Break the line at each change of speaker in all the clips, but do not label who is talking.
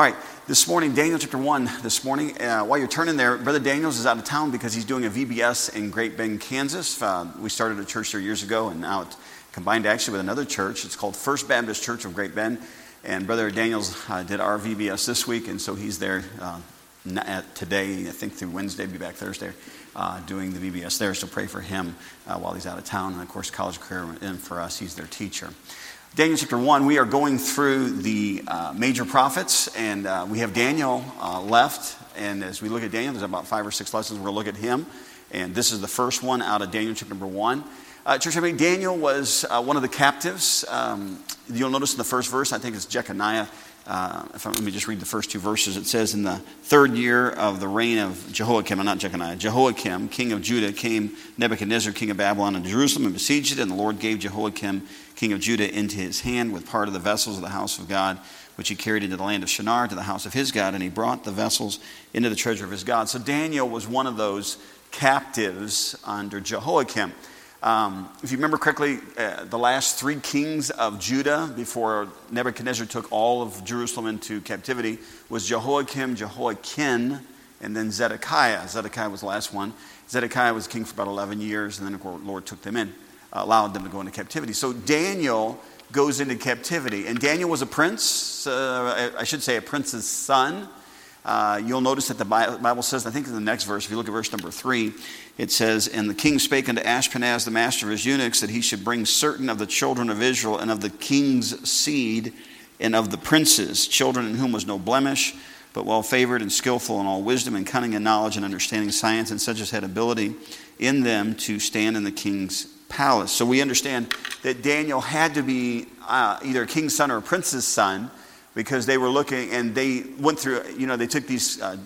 All right, this morning, Daniel chapter 1, this morning, uh, while you're turning there, Brother Daniels is out of town because he's doing a VBS in Great Bend, Kansas. Uh, we started a church there years ago, and now it's combined actually with another church. It's called First Baptist Church of Great Bend. And Brother Daniels uh, did our VBS this week, and so he's there uh, today, I think through Wednesday, be back Thursday, uh, doing the VBS there. So pray for him uh, while he's out of town. And of course, college career, and for us, he's their teacher. Daniel chapter 1, we are going through the uh, major prophets, and uh, we have Daniel uh, left. And as we look at Daniel, there's about five or six lessons. We're going to look at him. And this is the first one out of Daniel chapter number 1. Uh, church, I mean, Daniel was uh, one of the captives. Um, you'll notice in the first verse, I think it's Jeconiah. Uh, if I, let me just read the first two verses. It says, In the third year of the reign of Jehoiakim, not Jeconiah, Jehoiakim, king of Judah, came Nebuchadnezzar, king of Babylon, and Jerusalem, and besieged it. And the Lord gave Jehoiakim, king of Judah, into his hand with part of the vessels of the house of God, which he carried into the land of Shinar to the house of his God. And he brought the vessels into the treasure of his God. So Daniel was one of those captives under Jehoiakim. Um, if you remember correctly, uh, the last three kings of Judah before Nebuchadnezzar took all of Jerusalem into captivity was Jehoiakim, Jehoiakim, and then Zedekiah. Zedekiah was the last one. Zedekiah was king for about 11 years, and then the Lord took them in, allowed them to go into captivity. So Daniel goes into captivity, and Daniel was a prince, uh, I should say a prince's son. Uh, you'll notice that the Bible says, I think in the next verse, if you look at verse number three, it says, And the king spake unto Ashpenaz, the master of his eunuchs, that he should bring certain of the children of Israel and of the king's seed and of the princes, children in whom was no blemish, but well favored and skillful in all wisdom and cunning and knowledge and understanding science, and such as had ability in them to stand in the king's palace. So we understand that Daniel had to be uh, either a king's son or a prince's son because they were looking and they went through, you know, they took these uh,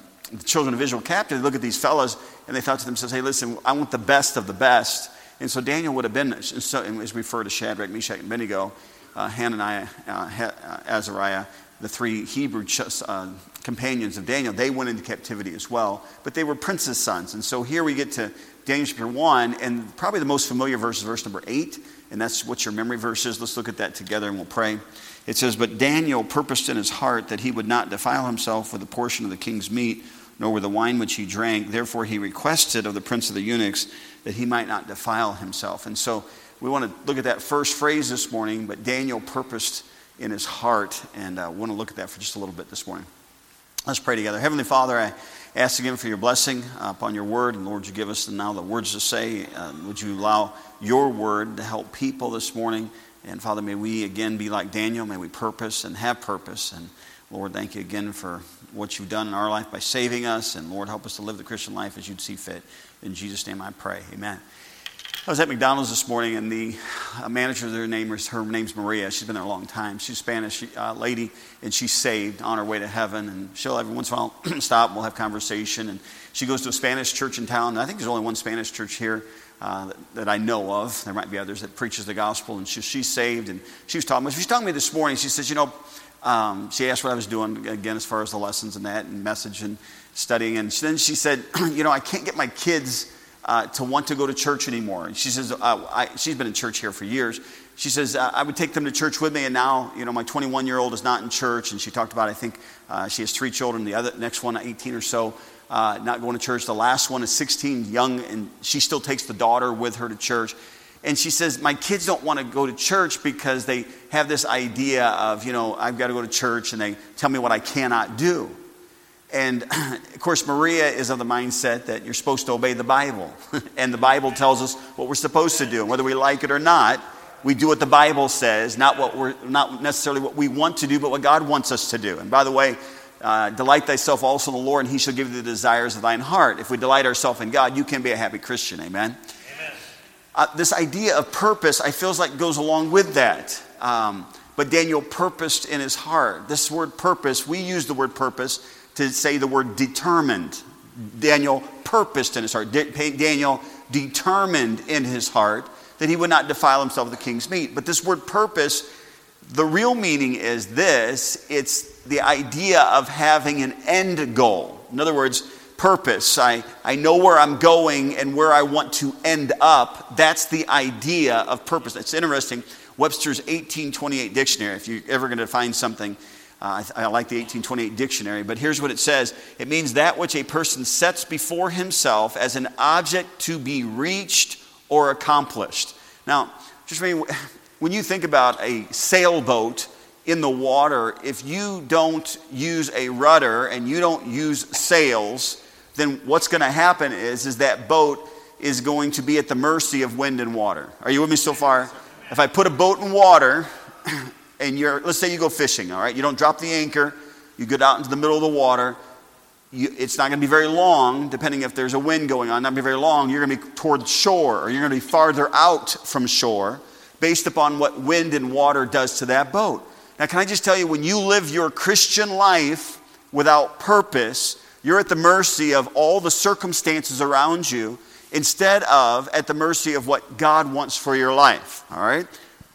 children of Israel captive. They look at these fellows and they thought to themselves, hey, listen, I want the best of the best. And so Daniel would have been, so, as we refer to Shadrach, Meshach, and Abednego, uh, Hananiah, uh, uh Azariah, the three Hebrew uh, companions of Daniel, they went into captivity as well. But they were princes' sons. And so here we get to Daniel chapter 1, and probably the most familiar verse is verse number 8. And that's what your memory verse is. Let's look at that together and we'll pray. It says, But Daniel purposed in his heart that he would not defile himself with a portion of the king's meat, nor with the wine which he drank. Therefore, he requested of the prince of the eunuchs that he might not defile himself. And so we want to look at that first phrase this morning, but Daniel purposed in his heart, and I uh, want to look at that for just a little bit this morning. Let's pray together. Heavenly Father, I ask again for your blessing upon your word, and Lord, you give us now the words to say. Uh, would you allow your word to help people this morning? And Father, may we again be like Daniel. May we purpose and have purpose. And Lord, thank you again for what you've done in our life by saving us. And Lord, help us to live the Christian life as you'd see fit. In Jesus' name I pray. Amen. I was at McDonald's this morning, and the uh, manager, their name is, her name's Maria. She's been there a long time. She's a Spanish uh, lady, and she's saved on her way to heaven. And she'll every once in a while stop, and we'll have conversation. And she goes to a Spanish church in town. I think there's only one Spanish church here uh, that, that, I know of. There might be others that preaches the gospel, and she, she's saved. And she was talking. She was talking to me this morning. She says, you know, um, she asked what I was doing again as far as the lessons and that, and message and studying. And then she said, you know, I can't get my kids uh, to want to go to church anymore. And she says, uh, I, she's been in church here for years. She says, uh, I would take them to church with me, and now, you know, my 21 year old is not in church. And she talked about, I think uh, she has three children, the other, next one, 18 or so, not going to church. The last one is 16, young, and she still takes the daughter with her to church. And she says, My kids don't want to go to church because they have this idea of, you know, I've got to go to church, and they tell me what I cannot do. And of course, Maria is of the mindset that you're supposed to obey the Bible. and the Bible tells us what we're supposed to do. And whether we like it or not, we do what the Bible says, not, what we're, not necessarily what we want to do, but what God wants us to do. And by the way, uh, delight thyself also in the Lord, and he shall give thee the desires of thine heart. If we delight ourselves in God, you can be a happy Christian. Amen. Amen. Uh, this idea of purpose, I feels like goes along with that. Um, but Daniel purposed in his heart. This word purpose, we use the word purpose to say the word determined. Daniel purposed in his heart. Daniel determined in his heart that he would not defile himself with the king's meat. But this word purpose, the real meaning is this it's the idea of having an end goal. In other words, purpose. I, I know where I'm going and where I want to end up. That's the idea of purpose. It's interesting. Webster's 1828 dictionary, if you're ever going to find something Uh, I, I, like the 1828 dictionary, but here's what it says it means that which a person sets before himself as an object to be reached or accomplished. Now, just when you think about a sailboat in the water, if you don't use a rudder and you don't use sails, then what's going to happen is, is that boat is going to be at the mercy of wind and water. Are you with me so far? If I put a boat in water, and you're, let's say you go fishing, all right? You don't drop the anchor, you get out into the middle of the water. You, it's not going to be very long, depending if there's a wind going on, not going to be very long. You're going to be toward shore, or you're going to be farther out from shore based upon what wind and water does to that boat. Now, can I just tell you, when you live your Christian life without purpose, you're at the mercy of all the circumstances around you instead of at the mercy of what God wants for your life. All right?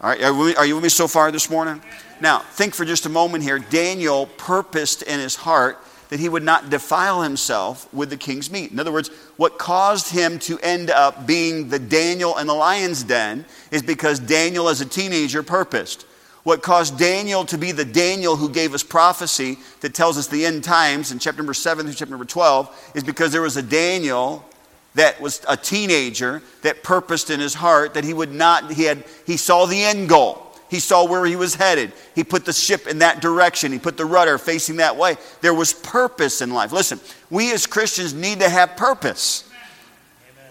All right, are you with me so far this morning? Now, think for just a moment here. Daniel purposed in his heart that he would not defile himself with the king's meat. In other words, what caused him to end up being the Daniel in the lion's den is because Daniel, as a teenager, purposed. What caused Daniel to be the Daniel who gave us prophecy that tells us the end times in chapter number 7 through chapter number 12 is because there was a Daniel that was a teenager that purposed in his heart that he would not, he had, he saw the end goal. He saw where he was headed. He put the ship in that direction. He put the rudder facing that way. There was purpose in life. Listen, we as Christians need to have purpose.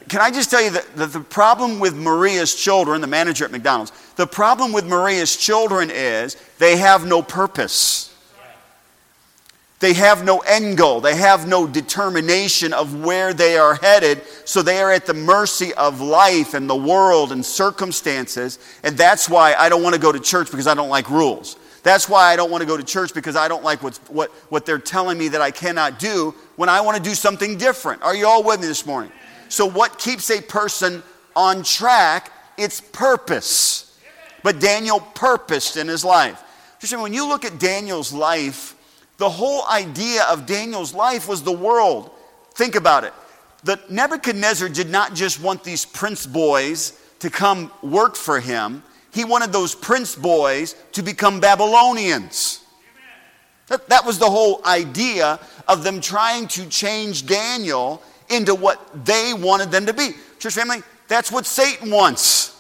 Can I just tell you that, the problem with Maria's children, the manager at McDonald's, the problem with Maria's children is they have no purpose. They have no end goal. They have no determination of where they are headed. So they are at the mercy of life and the world and circumstances. And that's why I don't want to go to church because I don't like rules. That's why I don't want to go to church because I don't like what, what, what they're telling me that I cannot do when I want to do something different. Are you all with me this morning? So, what keeps a person on track? It's purpose. But Daniel purposed in his life. Just when you look at Daniel's life, the whole idea of Daniel's life was the world. Think about it. The Nebuchadnezzar did not just want these prince boys to come work for him. He wanted those prince boys to become Babylonians. That, that was the whole idea of them trying to change Daniel into what they wanted them to be. Church family, that's what Satan wants.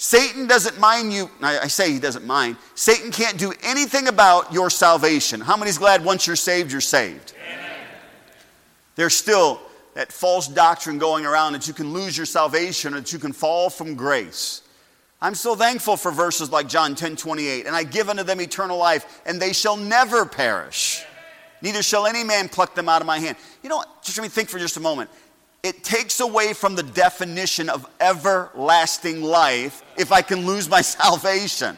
Satan doesn't mind you. I say he doesn't mind. Satan can't do anything about your salvation. How many's glad once you're saved, you're saved? Amen. There's still that false doctrine going around that you can lose your salvation or that you can fall from grace. I'm so thankful for verses like John 10 28. And I give unto them eternal life, and they shall never perish. Neither shall any man pluck them out of my hand. You know what? Just let me think for just a moment it takes away from the definition of everlasting life if I can lose my salvation.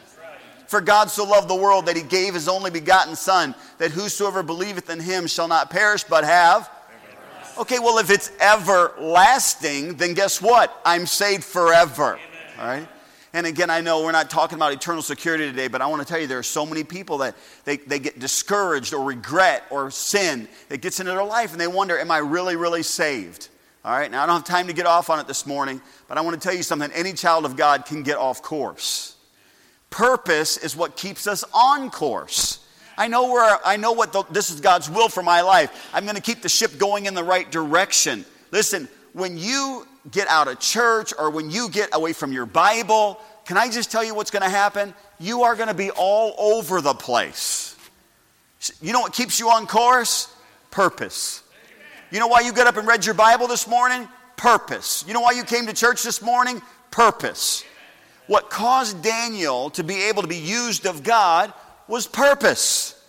For God so loved the world that he gave his only begotten Son, that whosoever believeth in him shall not perish but have. Okay, well, if it's everlasting, then guess what? I'm saved forever. All right? And again, I know we're not talking about eternal security today, but I want to tell you there are so many people that they, they get discouraged or regret or sin that gets into their life and they wonder, am I really, really saved? All right, now I don't have time to get off on it this morning, but I want to tell you something. Any child of God can get off course. Purpose is what keeps us on course. I know where I know what the, this is God's will for my life. I'm going to keep the ship going in the right direction. Listen, when you get out of church or when you get away from your Bible, can I just tell you what's going to happen? You are going to be all over the place. You know what keeps you on course? Purpose. You know why you got up and read your Bible this morning? Purpose. You know why you came to church this morning? Purpose. What caused Daniel to be able to be used of God was purpose.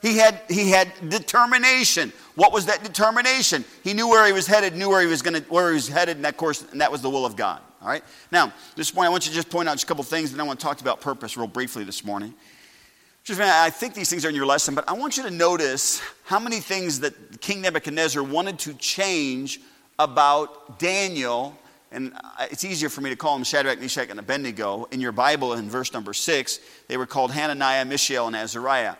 He had, he had determination. What was that determination? He knew where he was headed, knew where he was to, where he was headed, and that course, and that was the will of God. All right. Now, this morning I want you to just point out just a couple things, and I want to talk about purpose real briefly this morning. I think these things are in your lesson, but I want you to notice how many things that King Nebuchadnezzar wanted to change about Daniel. And uh, it's easier for me to call them Shadrach, Meshach, and Abednego. In your Bible, in verse number six, they were called Hananiah, Mishael, and Azariah.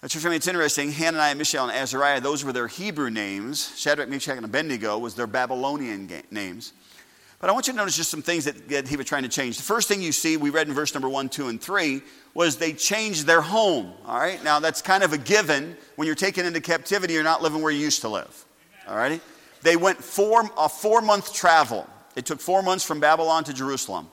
That's for me, it's interesting. Hananiah, Mishael, and Azariah, those were their Hebrew names. Shadrach, Meshach, and Abednego was their Babylonian names. But I want you to notice just some things that, that he was trying to change. The first thing you see, we read in verse number one, two, and three, was they changed their home. All right? Now, that's kind of a given. When you're taken into captivity, you're not living where you used to live. All righty? They went four, a four month travel. It took four months from Babylon to Jerusalem.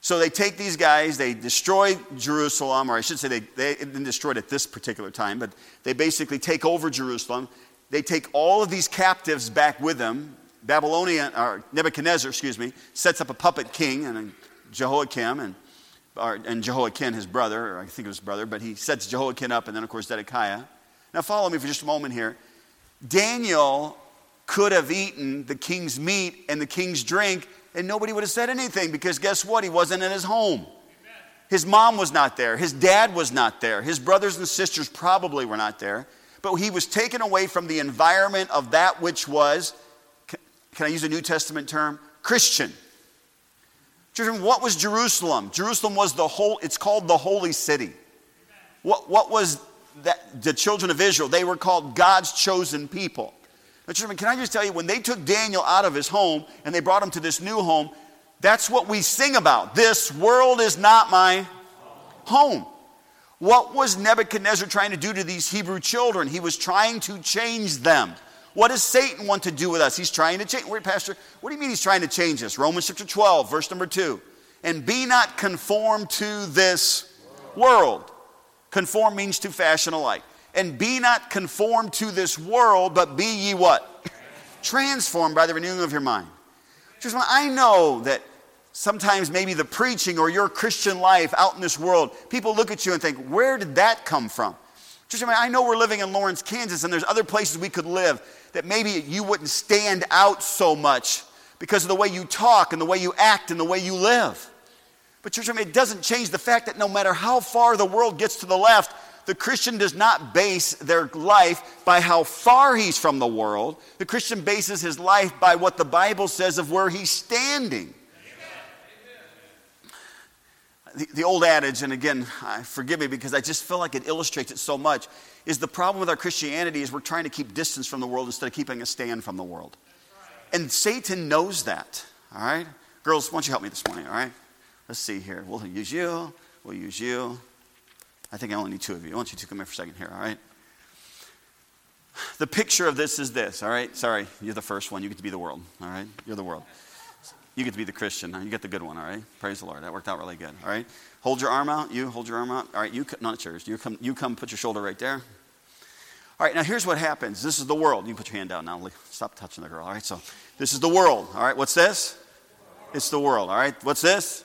So they take these guys, they destroy Jerusalem, or I should say they, they didn't destroy it at this particular time, but they basically take over Jerusalem. They take all of these captives back with them. Babylonian, or Nebuchadnezzar, excuse me, sets up a puppet king and Jehoiakim and, or, and Jehoiakim, his brother, or I think it was his brother, but he sets Jehoiakim up and then, of course, Zedekiah. Now, follow me for just a moment here. Daniel could have eaten the king's meat and the king's drink, and nobody would have said anything because guess what? He wasn't in his home. His mom was not there. His dad was not there. His brothers and sisters probably were not there. But he was taken away from the environment of that which was can I use a New Testament term? Christian. Children, what was Jerusalem? Jerusalem was the whole, it's called the holy city. What, what was that, the children of Israel? They were called God's chosen people. Now, children, can I just tell you, when they took Daniel out of his home and they brought him to this new home, that's what we sing about. This world is not my home. What was Nebuchadnezzar trying to do to these Hebrew children? He was trying to change them. What does Satan want to do with us? He's trying to change. Wait, Pastor, what do you mean he's trying to change us? Romans chapter 12, verse number 2. And be not conformed to this world. Conform means to fashion alike. And be not conformed to this world, but be ye what? Transformed by the renewing of your mind. I know that sometimes maybe the preaching or your Christian life out in this world, people look at you and think, where did that come from? I know we're living in Lawrence, Kansas, and there's other places we could live that maybe you wouldn't stand out so much because of the way you talk and the way you act and the way you live. But, church, I mean, it doesn't change the fact that no matter how far the world gets to the left, the Christian does not base their life by how far he's from the world. The Christian bases his life by what the Bible says of where he's standing. The, the, old adage, and again, forgive me because I just feel like it illustrates it so much, is the problem with our Christianity is we're trying to keep distance from the world instead of keeping a stand from the world. And Satan knows that, all right? Girls, why don't you help me this morning, all right? Let's see here. We'll use you. We'll use you. I think I only need two of you. I want you to come here for a second here, all right? The picture of this is this, all right? Sorry, you're the first one. You get to be the world, all right? You're the world. You get to be the Christian. You get the good one, all right? Praise the Lord. That worked out really good, all right? Hold your arm out. You hold your arm out. All right, you, not yours. You come, you come put your shoulder right there. All right, now here's what happens. This is the world. You put your hand down now. Stop touching the girl, all right? So this is the world, all right? What's this? It's the world, all right? What's this?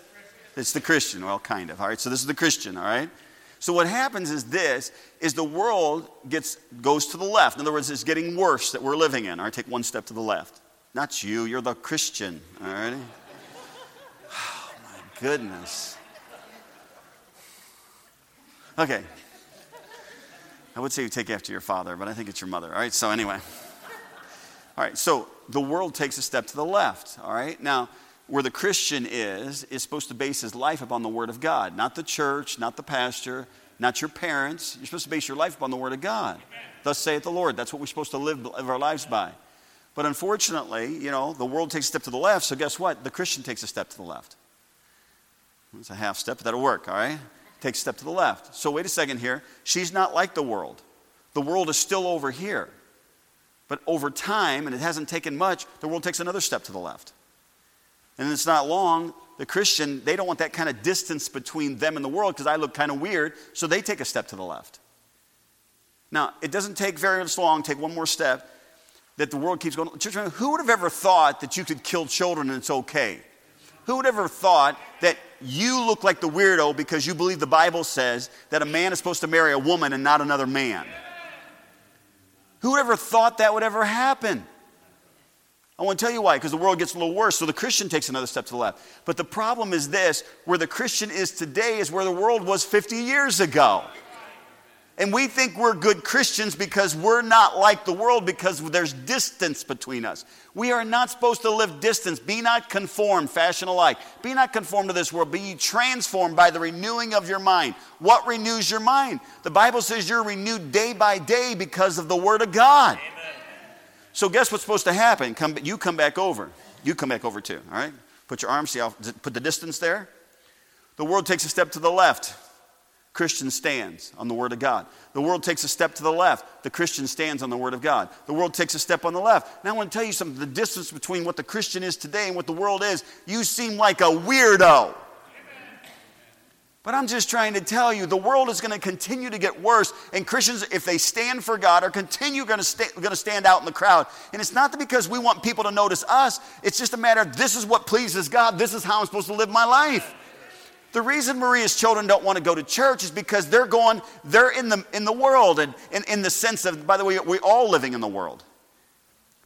It's the Christian. Well, kind of, all right? So this is the Christian, all right? So what happens is this, is the world gets, goes to the left. In other words, it's getting worse that we're living in. All right, take one step to the left. Not you, you're the Christian, all right? Oh, my goodness. Okay. I would say you take after your father, but I think it's your mother. All right, so anyway. All right, so the world takes a step to the left. All right, now where the Christian is, is supposed to base his life upon the Word of God, not the church, not the pastor, not your parents. You're supposed to base your life upon the Word of God. Amen. Thus saith the Lord. That's what we're supposed to live, live our lives by. But unfortunately, you know, the world takes a step to the left, so guess what? The Christian takes a step to the left. It's a half step, but that'll work, all right? Takes a step to the left. So wait a second here. She's not like the world. The world is still over here. But over time, and it hasn't taken much, the world takes another step to the left. And it's not long, the Christian, they don't want that kind of distance between them and the world because I look kind of weird, so they take a step to the left. Now, it doesn't take very much long, take one more step, that the world keeps going. Who would have ever thought that you could kill children and it's okay? Who would have ever thought that you look like the weirdo because you believe the Bible says that a man is supposed to marry a woman and not another man? Who would ever thought that would ever happen? I want to tell you why, because the world gets a little worse, so the Christian takes another step to the left. But the problem is this where the Christian is today is where the world was 50 years ago. And we think we're good Christians because we're not like the world because there's distance between us. We are not supposed to live distance. Be not conformed, fashion alike. Be not conformed to this world. Be transformed by the renewing of your mind. What renews your mind? The Bible says you're renewed day by day because of the Word of God. Amen. So, guess what's supposed to happen? Come, you come back over. You come back over too, all right? Put your arms, see how, put the distance there. The world takes a step to the left. Christian stands on the Word of God. The world takes a step to the left. The Christian stands on the Word of God. The world takes a step on the left. Now, I want to tell you something the distance between what the Christian is today and what the world is, you seem like a weirdo. But I'm just trying to tell you, the world is going to continue to get worse, and Christians, if they stand for God, are continue going to, going to stand out in the crowd. And it's not because we want people to notice us, it's just a matter of this is what pleases God, this is how I'm supposed to live my life. The reason Maria's children don't want to go to church is because they're going, they're in the, in the world, and in, in the sense of, by the way, we're all living in the world.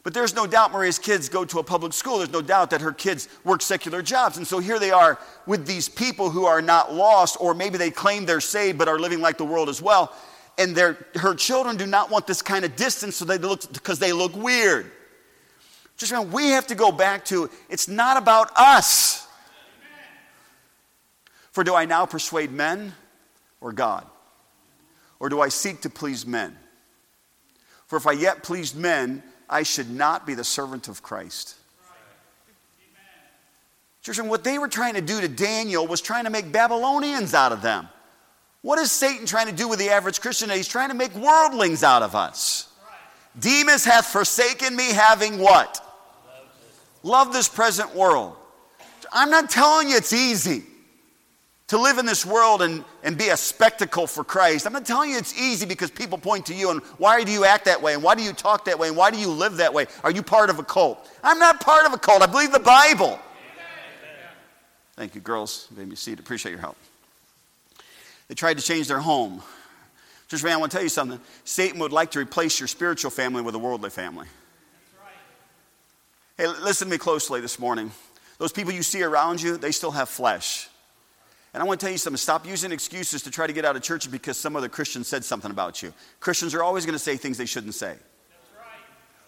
But there's no doubt Maria's kids go to a public school. There's no doubt that her kids work secular jobs. And so here they are with these people who are not lost, or maybe they claim they're saved but are living like the world as well. And her children do not want this kind of distance so they look because they look weird. Just remember, we have to go back to it's not about us. For do I now persuade men or God? Or do I seek to please men? For if I yet pleased men, I should not be the servant of Christ. Church, and what they were trying to do to Daniel was trying to make Babylonians out of them. What is Satan trying to do with the average Christian? He's trying to make worldlings out of us. Demas hath forsaken me, having what? Love this present world. I'm not telling you it's easy to live in this world and, and be a spectacle for Christ. I'm not telling you it's easy because people point to you and why do you act that way and why do you talk that way and why do you live that way? Are you part of a cult? I'm not part of a cult. I believe the Bible. Thank you, girls. Made me see it. Appreciate your help. They tried to change their home. Just man, I want to tell you something. Satan would like to replace your spiritual family with a worldly family. Hey, listen to me closely this morning. Those people you see around you, they still have flesh. And I want to tell you something stop using excuses to try to get out of church because some other Christian said something about you. Christians are always going to say things they shouldn't say. Right.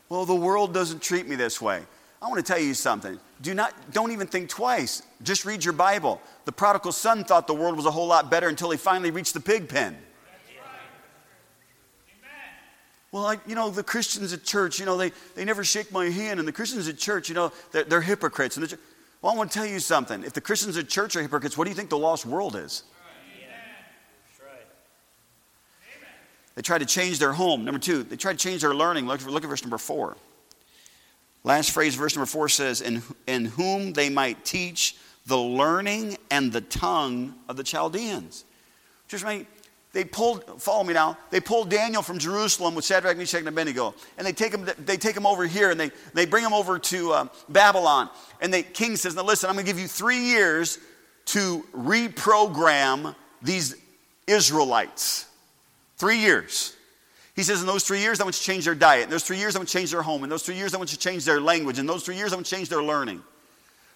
Well, the world doesn't treat me this way. I want to tell you something. Do not, don't even think twice. Just read your Bible. The prodigal son thought the world was a whole lot better until he finally reached the pig pen. Well, I, you know, the Christians at church, you know, they, they never shake my hand, and the Christians at church, you know, they're, they're hypocrites. And the, well, I want to tell you something. If the Christians at church are hypocrites, what do you think the lost world is? They try to change their home. Number two, they try to change their learning. Look, look at verse number four. Last phrase, verse number four says, in, in whom they might teach the learning and the tongue of the Chaldeans. Just right, they pulled, follow me now, they pulled Daniel from Jerusalem with Shadrach, Meshach, and Abednego. And they take him, they take him over here and they, they bring him over to uh, Babylon. And the king says, Now listen, I'm going to give you three years to reprogram these Israelites. Three years. He says, In those three years, I want you to change their diet. In those three years, I want you to change their home. In those three years, I want you to change their language. In those three years, I want you to change their learning.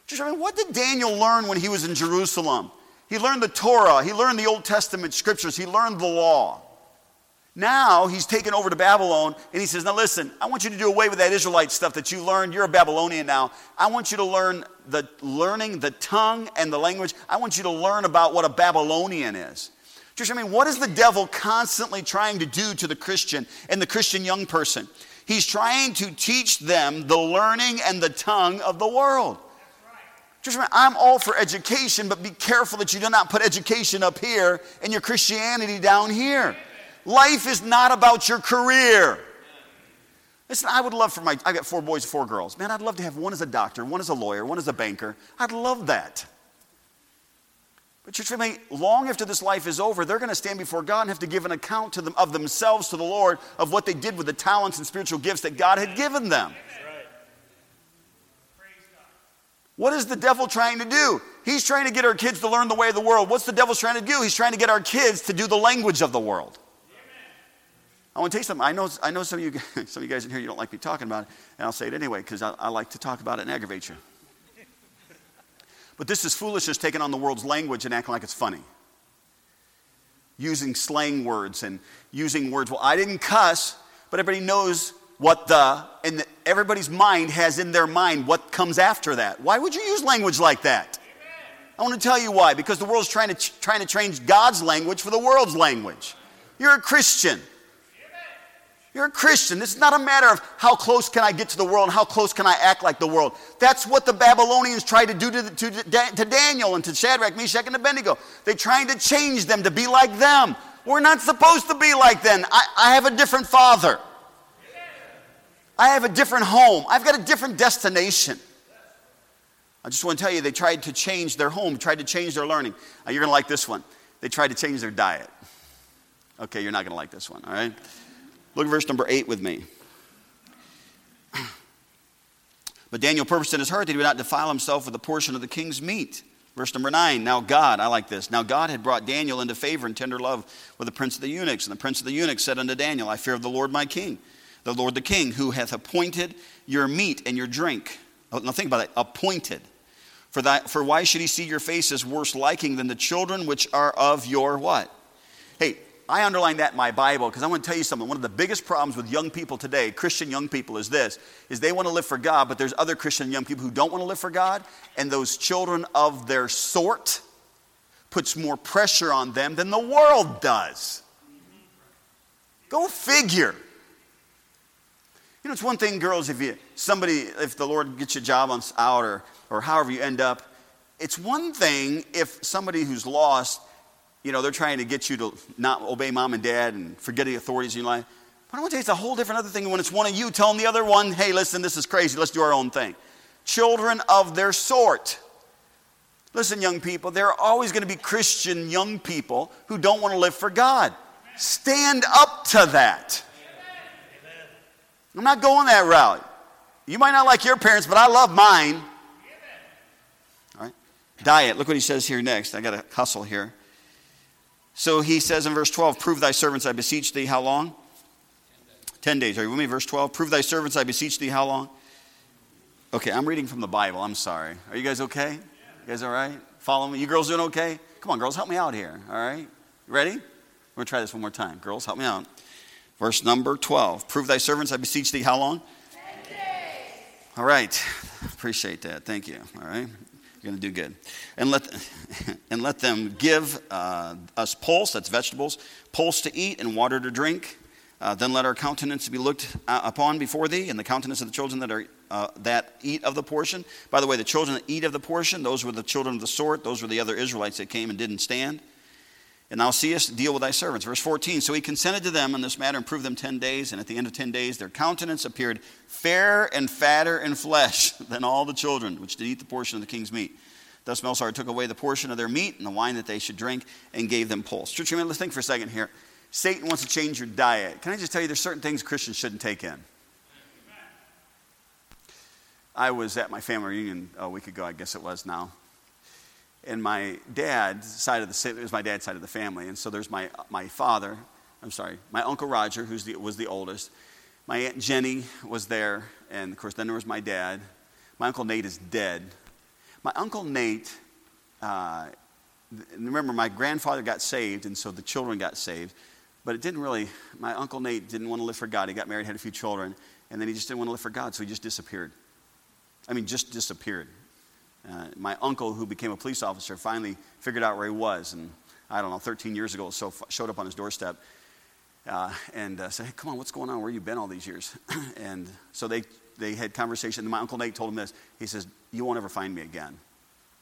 Just, I mean, what did Daniel learn when he was in Jerusalem? He learned the Torah, he learned the Old Testament scriptures, he learned the law. Now he's taken over to Babylon and he says, Now listen, I want you to do away with that Israelite stuff that you learned. You're a Babylonian now. I want you to learn the learning, the tongue, and the language. I want you to learn about what a Babylonian is. Just, I mean, what is the devil constantly trying to do to the Christian and the Christian young person? He's trying to teach them the learning and the tongue of the world. Just remember, I'm all for education, but be careful that you do not put education up here and your Christianity down here. Life is not about your career. Listen, I would love for my, I got four boys, four girls. Man, I'd love to have one as a doctor, one as a lawyer, one as a banker. I'd love that. But church family, long after this life is over, they're going to stand before God and have to give an account to them of themselves to the Lord of what they did with the talents and spiritual gifts that God had given them. What is the devil trying to do? He's trying to get our kids to learn the way of the world. What's the devil trying to do? He's trying to get our kids to do the language of the world. I want to tell you something. I know, I know some, of you, some of you guys in here, you don't like me talking about it, and I'll say it anyway because I, I like to talk about it and aggravate you. But this is foolishness taking on the world's language and acting like it's funny. Using slang words and using words. Well, I didn't cuss, but everybody knows what the, and everybody's mind has in their mind what comes after that. Why would you use language like that? I want to tell you why. Because the world's trying to, trying to change God's language for the world's language. You're a Christian. You're a Christian. This is not a matter of how close can I get to the world and how close can I act like the world. That's what the Babylonians tried to do to, to, to Daniel and to Shadrach, Meshach, and Abednego. They're trying to change them to be like them. We're not supposed to be like them. I, I have a different father, I have a different home, I've got a different destination. I just want to tell you, they tried to change their home, tried to change their learning. Now, you're going to like this one. They tried to change their diet. Okay, you're not going to like this one, all right? Look at verse number 8 with me. But Daniel purposed in his heart that he would not defile himself with a portion of the king's meat. Verse number 9. Now God, I like this. Now God had brought Daniel into favor and tender love with the prince of the eunuchs. And the prince of the eunuchs said unto Daniel, I fear of the Lord my king, the Lord the king, who hath appointed your meat and your drink. Oh, now think about that. Appointed. For, that, for why should he see your face as worse liking than the children which are of your what? Hey, I underline that in my Bible because I want to tell you something. One of the biggest problems with young people today, Christian young people, is this: is they want to live for God, but there's other Christian young people who don't want to live for God, and those children of their sort puts more pressure on them than the world does. Go figure. You know, it's one thing, girls, if you somebody, if the Lord gets you a job on out or or however you end up, it's one thing if somebody who's lost you know, they're trying to get you to not obey mom and dad and forget the authorities in your life. But I want to tell you, it's a whole different other thing when it's one of you telling the other one, hey, listen, this is crazy, let's do our own thing. Children of their sort. Listen, young people, there are always going to be Christian young people who don't want to live for God. Stand up to that. I'm not going that route. You might not like your parents, but I love mine. All right? Diet. Look what he says here next. I got to hustle here. So he says in verse 12, Prove thy servants, I beseech thee, how long? Ten days. Are you with me? Verse 12, Prove thy servants, I beseech thee, how long? Okay, I'm reading from the Bible. I'm sorry. Are you guys okay? You guys all right? Follow me. You girls doing okay? Come on, girls, help me out here. All right? Ready? We're going to try this one more time. Girls, help me out. Verse number 12. Prove thy servants, I beseech thee, how long? All right. Appreciate that. Thank you. All right. You're going to do good. And let, and let them give uh, us pulse, that's vegetables, pulse to eat and water to drink. Uh, then let our countenance be looked uh, upon before thee, and the countenance of the children that, are, uh, that eat of the portion. By the way, the children that eat of the portion, those were the children of the sort, those were the other Israelites that came and didn't stand. And thou seest, deal with thy servants. Verse 14. So he consented to them in this matter and proved them ten days. And at the end of ten days, their countenance appeared fairer and fatter in flesh than all the children which did eat the portion of the king's meat. Thus Belshazzar took away the portion of their meat and the wine that they should drink and gave them pulse. Church, let's think for a second here. Satan wants to change your diet. Can I just tell you, there's certain things Christians shouldn't take in. I was at my family reunion a week ago, I guess it was now and my dad's side of the it was my dad's side of the family, and so there's my my father. I'm sorry, my uncle Roger, who was the oldest. My aunt Jenny was there, and of course, then there was my dad. My uncle Nate is dead. My uncle Nate. Uh, remember, my grandfather got saved, and so the children got saved. But it didn't really. My uncle Nate didn't want to live for God. He got married, had a few children, and then he just didn't want to live for God, so he just disappeared. I mean, just disappeared. Uh, my uncle, who became a police officer, finally figured out where he was. And I don't know, 13 years ago, so showed up on his doorstep uh, and uh, said, Hey, come on, what's going on? Where you been all these years? and so they, they had conversation. And my uncle Nate told him this. He says, You won't ever find me again.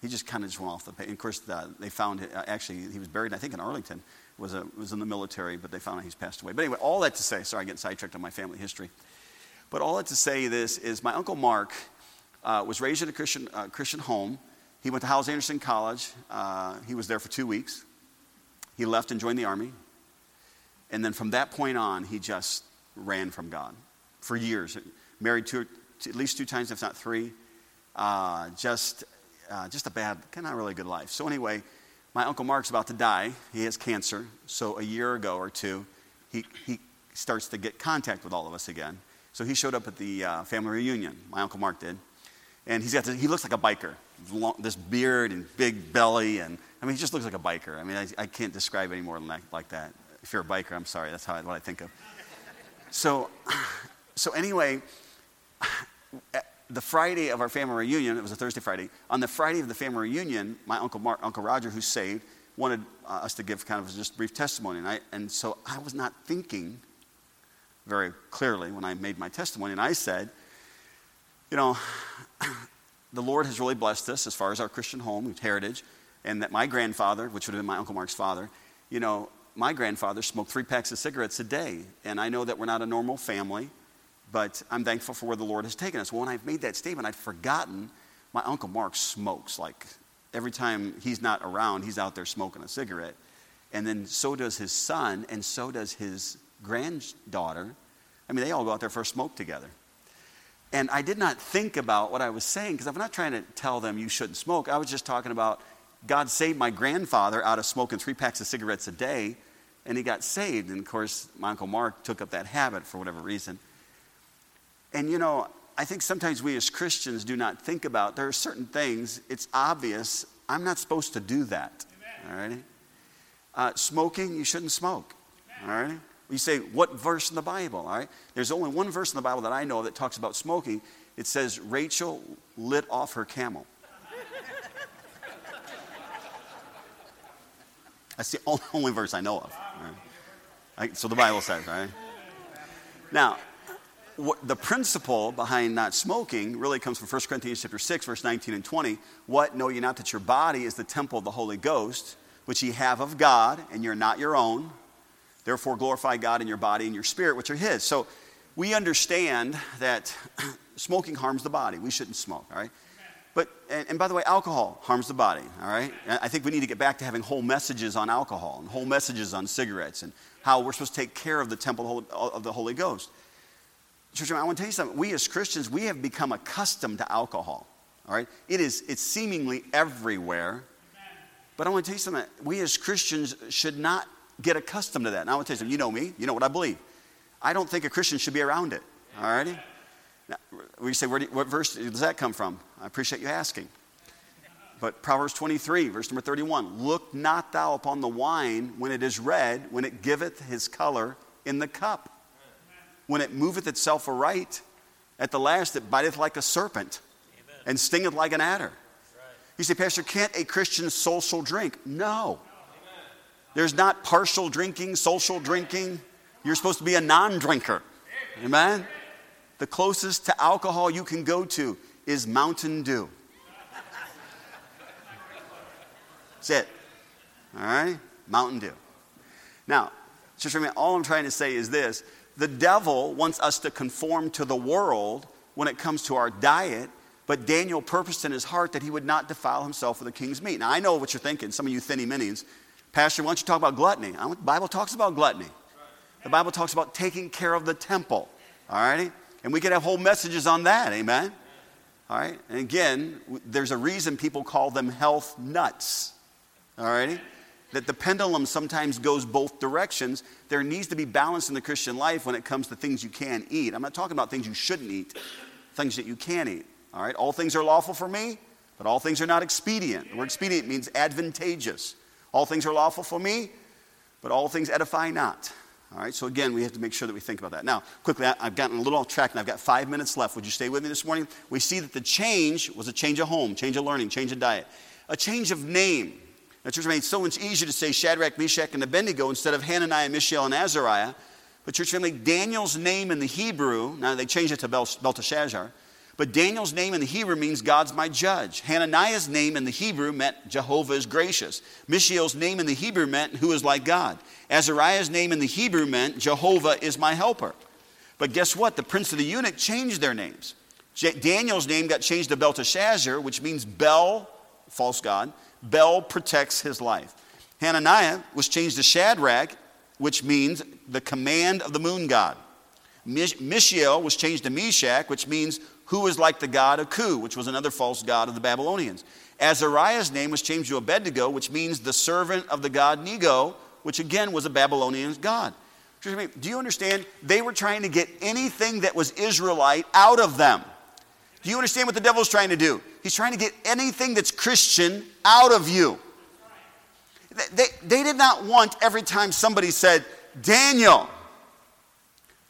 He just kind of just went off the page. And of course, they found, uh, actually, he was buried, I think, in Arlington. Was, a, was in the military, but they found out he's passed away. But anyway, all that to say, sorry, I get sidetracked on my family history. But all that to say this is my Uncle Mark uh, was raised in a Christian, uh, Christian home. He went to Hyles Anderson College. Uh, he was there for two weeks. He left and joined the army. And then from that point on, he just ran from God for years. Married two, at least two times, if not three. Uh, just, uh, just a bad, kind of really good life. So, anyway, my Uncle Mark's about to die. He has cancer. So, a year ago or two, he, he starts to get contact with all of us again. So, he showed up at the uh, family reunion. My Uncle Mark did. And he's got this, he looks like a biker, long, this beard and big belly. And I mean, he just looks like a biker. I mean, I, I can't describe any more than that, like that. If you're a biker, I'm sorry, that's how I, what I think of. So, so anyway, the Friday of our family reunion, it was a Thursday Friday. On the Friday of the family reunion, my uncle Mark, Uncle Roger, who's saved, wanted uh, us to give kind of just brief testimony. And, I, and so I was not thinking very clearly when I made my testimony. And I said, you know, the Lord has really blessed us as far as our Christian home, heritage, and that my grandfather, which would have been my Uncle Mark's father, you know, my grandfather smoked three packs of cigarettes a day. And I know that we're not a normal family, but I'm thankful for where the Lord has taken us. Well, when I've made that statement, I'd forgotten my Uncle Mark smokes. Like every time he's not around, he's out there smoking a cigarette. And then so does his son, and so does his granddaughter. I mean, they all go out there for a smoke together. And I did not think about what I was saying because I'm not trying to tell them you shouldn't smoke. I was just talking about God saved my grandfather out of smoking three packs of cigarettes a day, and he got saved. And of course, my Uncle Mark took up that habit for whatever reason. And you know, I think sometimes we as Christians do not think about there are certain things, it's obvious, I'm not supposed to do that. Amen. All right? Uh, smoking, you shouldn't smoke. Amen. All right? You say, what verse in the Bible? All right? There's only one verse in the Bible that I know that talks about smoking. It says, Rachel lit off her camel. That's the only verse I know of. Right? so the Bible says, right? Now, what, the principle behind not smoking really comes from 1 Corinthians chapter 6, verse 19 and 20. What? Know ye not that your body is the temple of the Holy Ghost, which ye have of God, and you're not your own. Therefore, glorify God in your body and your spirit, which are His. So we understand that smoking harms the body. We shouldn't smoke, all right? But, and, and, by the way, alcohol harms the body, all right? I think we need to get back to having whole messages on alcohol and whole messages on cigarettes and how we're supposed to take care of the temple of the Holy Ghost. Church, I want to tell you something. We as Christians, we have become accustomed to alcohol, all right? It is, it's seemingly everywhere. But I want to tell you something. We as Christians should not get accustomed to that. And I want to tell you something. You know me. You know what I believe. I don't think a Christian should be around it, all righty? Now, we say, you, what verse does that come from? I appreciate you asking. But Proverbs 23, verse number 31 Look not thou upon the wine when it is red, when it giveth his color in the cup. When it moveth itself aright, at the last it biteth like a serpent Amen. and stingeth like an adder. Right. You say, Pastor, can't a Christian social drink? No. There's not partial drinking, social drinking. You're supposed to be a non drinker. Amen? The closest to alcohol you can go to is Mountain Dew. That's it. All right? Mountain Dew. Now, just remember, all I'm trying to say is this the devil wants us to conform to the world when it comes to our diet, but Daniel purposed in his heart that he would not defile himself with the king's meat. Now, I know what you're thinking, some of you thinny minis. Pastor, why don't you talk about gluttony? The Bible talks about gluttony. The Bible talks about taking care of the temple. All righty? And we could have whole messages on that, amen? All right? And again, there's a reason people call them health nuts. All righty? That the pendulum sometimes goes both directions. There needs to be balance in the Christian life when it comes to things you can eat. I'm not talking about things you shouldn't eat, things that you can eat. All right? All things are lawful for me, but all things are not expedient. The word expedient means advantageous. All things are lawful for me, but all things edify not. All right, so again, we have to make sure that we think about that. Now, quickly, I've gotten a little off track and I've got five minutes left. Would you stay with me this morning? We see that the change was a change of home, change of learning, change of diet, a change of name. Now, church, made so much easier to say Shadrach, Meshach, and Abednego instead of Hananiah, Mishael, and Azariah. But, church family, Daniel's name in the Hebrew, now they changed it to Belteshazzar, but Daniel's name in the Hebrew means God's my judge. Hananiah's name in the Hebrew meant Jehovah is gracious. Mishael's name in the Hebrew meant who is like God. Azariah's name in the Hebrew meant Jehovah is my helper. But guess what? The prince of the eunuch changed their names. Daniel's name got changed to Belteshazzar, which means Bel, false God. Bel protects his life. Hananiah was changed to Shadrach, which means the command of the moon god. Mishael was changed to Meshach, which means who is like the god of Ku, which was another false god of the Babylonians. Azariah's name was changed to Abednego, which means the servant of the god Nego, which again was a Babylonian god. Do you understand? They were trying to get anything that was Israelite out of them. Do you understand what the devil's trying to do? He's trying to get anything that's Christian out of you. They, they did not want every time somebody said, Daniel,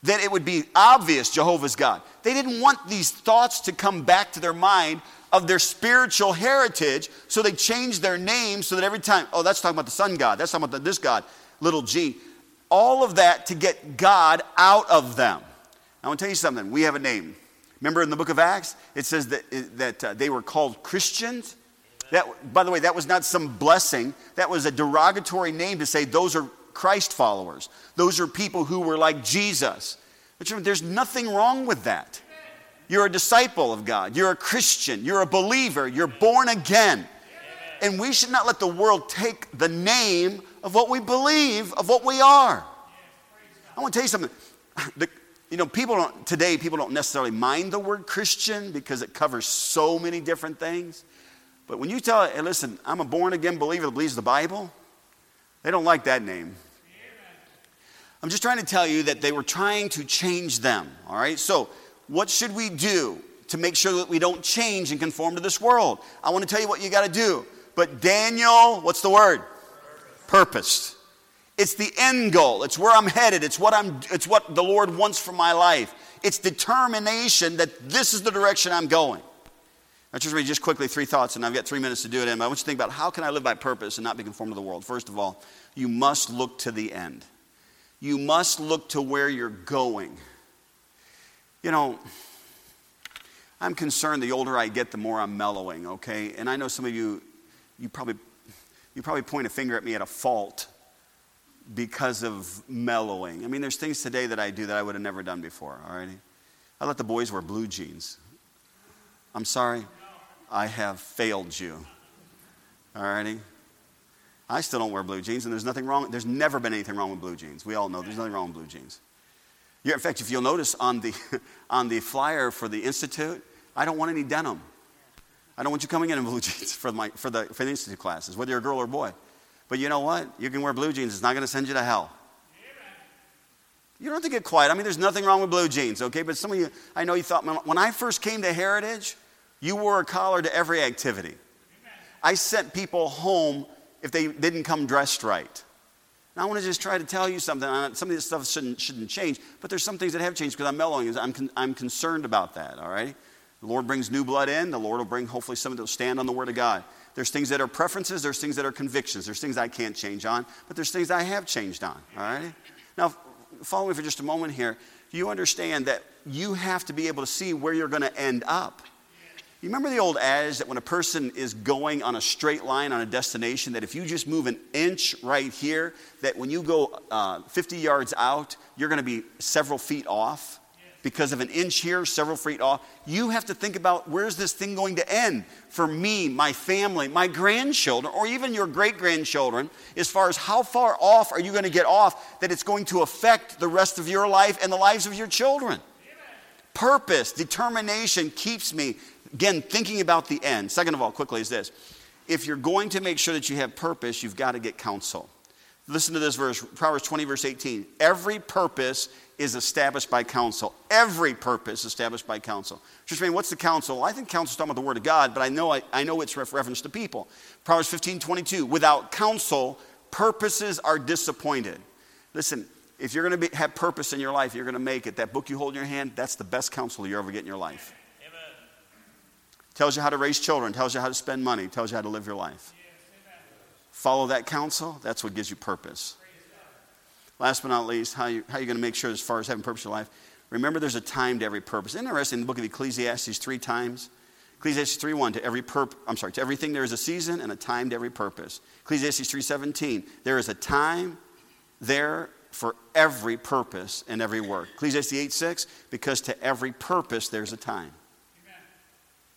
that it would be obvious Jehovah's God. They didn't want these thoughts to come back to their mind of their spiritual heritage, so they changed their name so that every time, oh, that's talking about the sun God, that's talking about this God, little g. all of that to get God out of them. I want to tell you something. We have a name. Remember in the book of Acts, it says that, that uh, they were called Christians. That, by the way, that was not some blessing. That was a derogatory name to say those are Christ followers. Those are people who were like Jesus. But there's nothing wrong with that. You're a disciple of God. You're a Christian. You're a believer. You're born again. And we should not let the world take the name of what we believe, of what we are. I want to tell you something. The, you know, people don't, today, people don't necessarily mind the word Christian because it covers so many different things. But when you tell, hey, listen, I'm a born again believer that believes the Bible, they don't like that name. I'm just trying to tell you that they were trying to change them, all right? So, what should we do to make sure that we don't change and conform to this world? I want to tell you what you got to do. But Daniel, what's the word? Purpose. It's the end goal. It's where I'm headed. It's what I'm it's what the Lord wants for my life. It's determination that this is the direction I'm going. I'll just read just quickly three thoughts, and I've got three minutes to do it in. But I want you to think about how can I live by purpose and not be conformed to the world. First of all, you must look to the end. You must look to where you're going. You know, I'm concerned the older I get, the more I'm mellowing, okay? And I know some of you, you probably, you probably point a finger at me at a fault because of mellowing. I mean, there's things today that I do that I would have never done before, all right? I let the boys wear blue jeans. I'm sorry. I have failed you. All righty? I still don't wear blue jeans, and there's nothing wrong. There's never been anything wrong with blue jeans. We all know there's nothing wrong with blue jeans. In fact, if you'll notice on the, on the flyer for the Institute, I don't want any denim. I don't want you coming in in blue jeans for, my, for, the, for the Institute classes, whether you're a girl or a boy. But you know what? You can wear blue jeans. It's not going to send you to hell. You don't have to get quiet. I mean, there's nothing wrong with blue jeans, okay? But some of you, I know you thought, when I first came to Heritage, you wore a collar to every activity. I sent people home if they didn't come dressed right. Now, I want to just try to tell you something. Some of this stuff shouldn't, shouldn't change, but there's some things that have changed because I'm mellowing. I'm, con- I'm concerned about that, all right? The Lord brings new blood in. The Lord will bring, hopefully, some that will stand on the Word of God. There's things that are preferences, there's things that are convictions, there's things I can't change on, but there's things I have changed on, all right? Now, follow me for just a moment here. You understand that you have to be able to see where you're going to end up. You remember the old adage that when a person is going on a straight line on a destination, that if you just move an inch right here, that when you go uh, 50 yards out, you're going to be several feet off? Because of an inch here, several feet off. You have to think about where's this thing going to end for me, my family, my grandchildren, or even your great grandchildren, as far as how far off are you going to get off that it's going to affect the rest of your life and the lives of your children. Purpose, determination keeps me Again, thinking about the end. Second of all, quickly, is this if you're going to make sure that you have purpose, you've got to get counsel. Listen to this verse, Proverbs 20, verse 18. Every purpose is established by counsel. Every purpose established by counsel. Just mean, what's the counsel? I think counsel is talking about the word of God, but I know, I, I know it's reference to people. Proverbs 15, 22. Without counsel, purposes are disappointed. Listen, if you're going to be, have purpose in your life, you're going to make it. That book you hold in your hand, that's the best counsel you ever get in your life. Tells you how to raise children, tells you how to spend money, tells you how to live your life. Follow that counsel, that's what gives you purpose. Last but not least, how, you, how you going to make sure as far as having purpose in your life? Remember, there's a time to every purpose. Interesting, in the book of Ecclesiastes, three times. Ecclesiastes 3.1, to every purpose, I'm sorry, to everything there is a season and a time to every purpose. Ecclesiastes 3.17, there is a time there for every purpose and every work. Ecclesiastes 8.6, because to every purpose there's a time.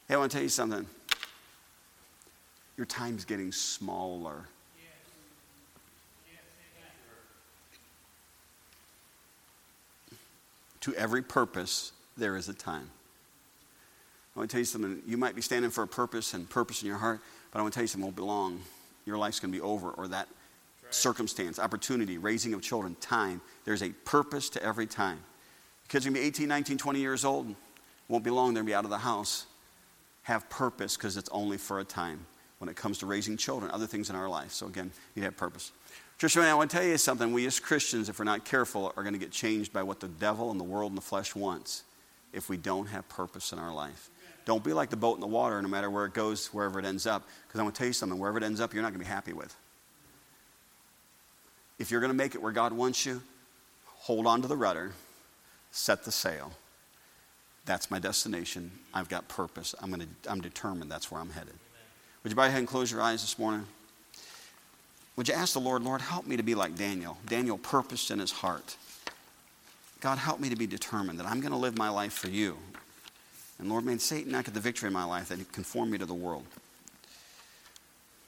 Hey, I want to tell you something. Your time's getting smaller. To every purpose, there is a time. I want to tell you something. You might be standing for a purpose and purpose in your heart, but I want to tell you something won't be long. Your life's going to be over, or that right. circumstance, opportunity, raising of children, time. There's a purpose to every time. Kids are going to be 18, 19, 20 years old. Won't be long, they're going to be out of the house have purpose because it's only for a time when it comes to raising children, other things in our life. So, again, you have purpose. Church, I want to tell you something. We as Christians, if we're not careful, are going to get changed by what the devil and the world and the flesh wants if we don't have purpose in our life. Don't be like the boat in the water, no matter where it goes, wherever it ends up. Because I want to tell you something. Wherever it ends up, you're not going to be happy with. If you're going to make it where God wants you, hold on to the rudder, set the sail. That's my destination. I've got purpose. I'm, to, I'm determined that's where I'm headed. Would you bow your head and close your eyes this morning? Would you ask the Lord, Lord, help me to be like Daniel? Daniel purposed in his heart. God, help me to be determined that I'm going to live my life for you. And Lord, may Satan not get the victory in my life that he conform me to the world.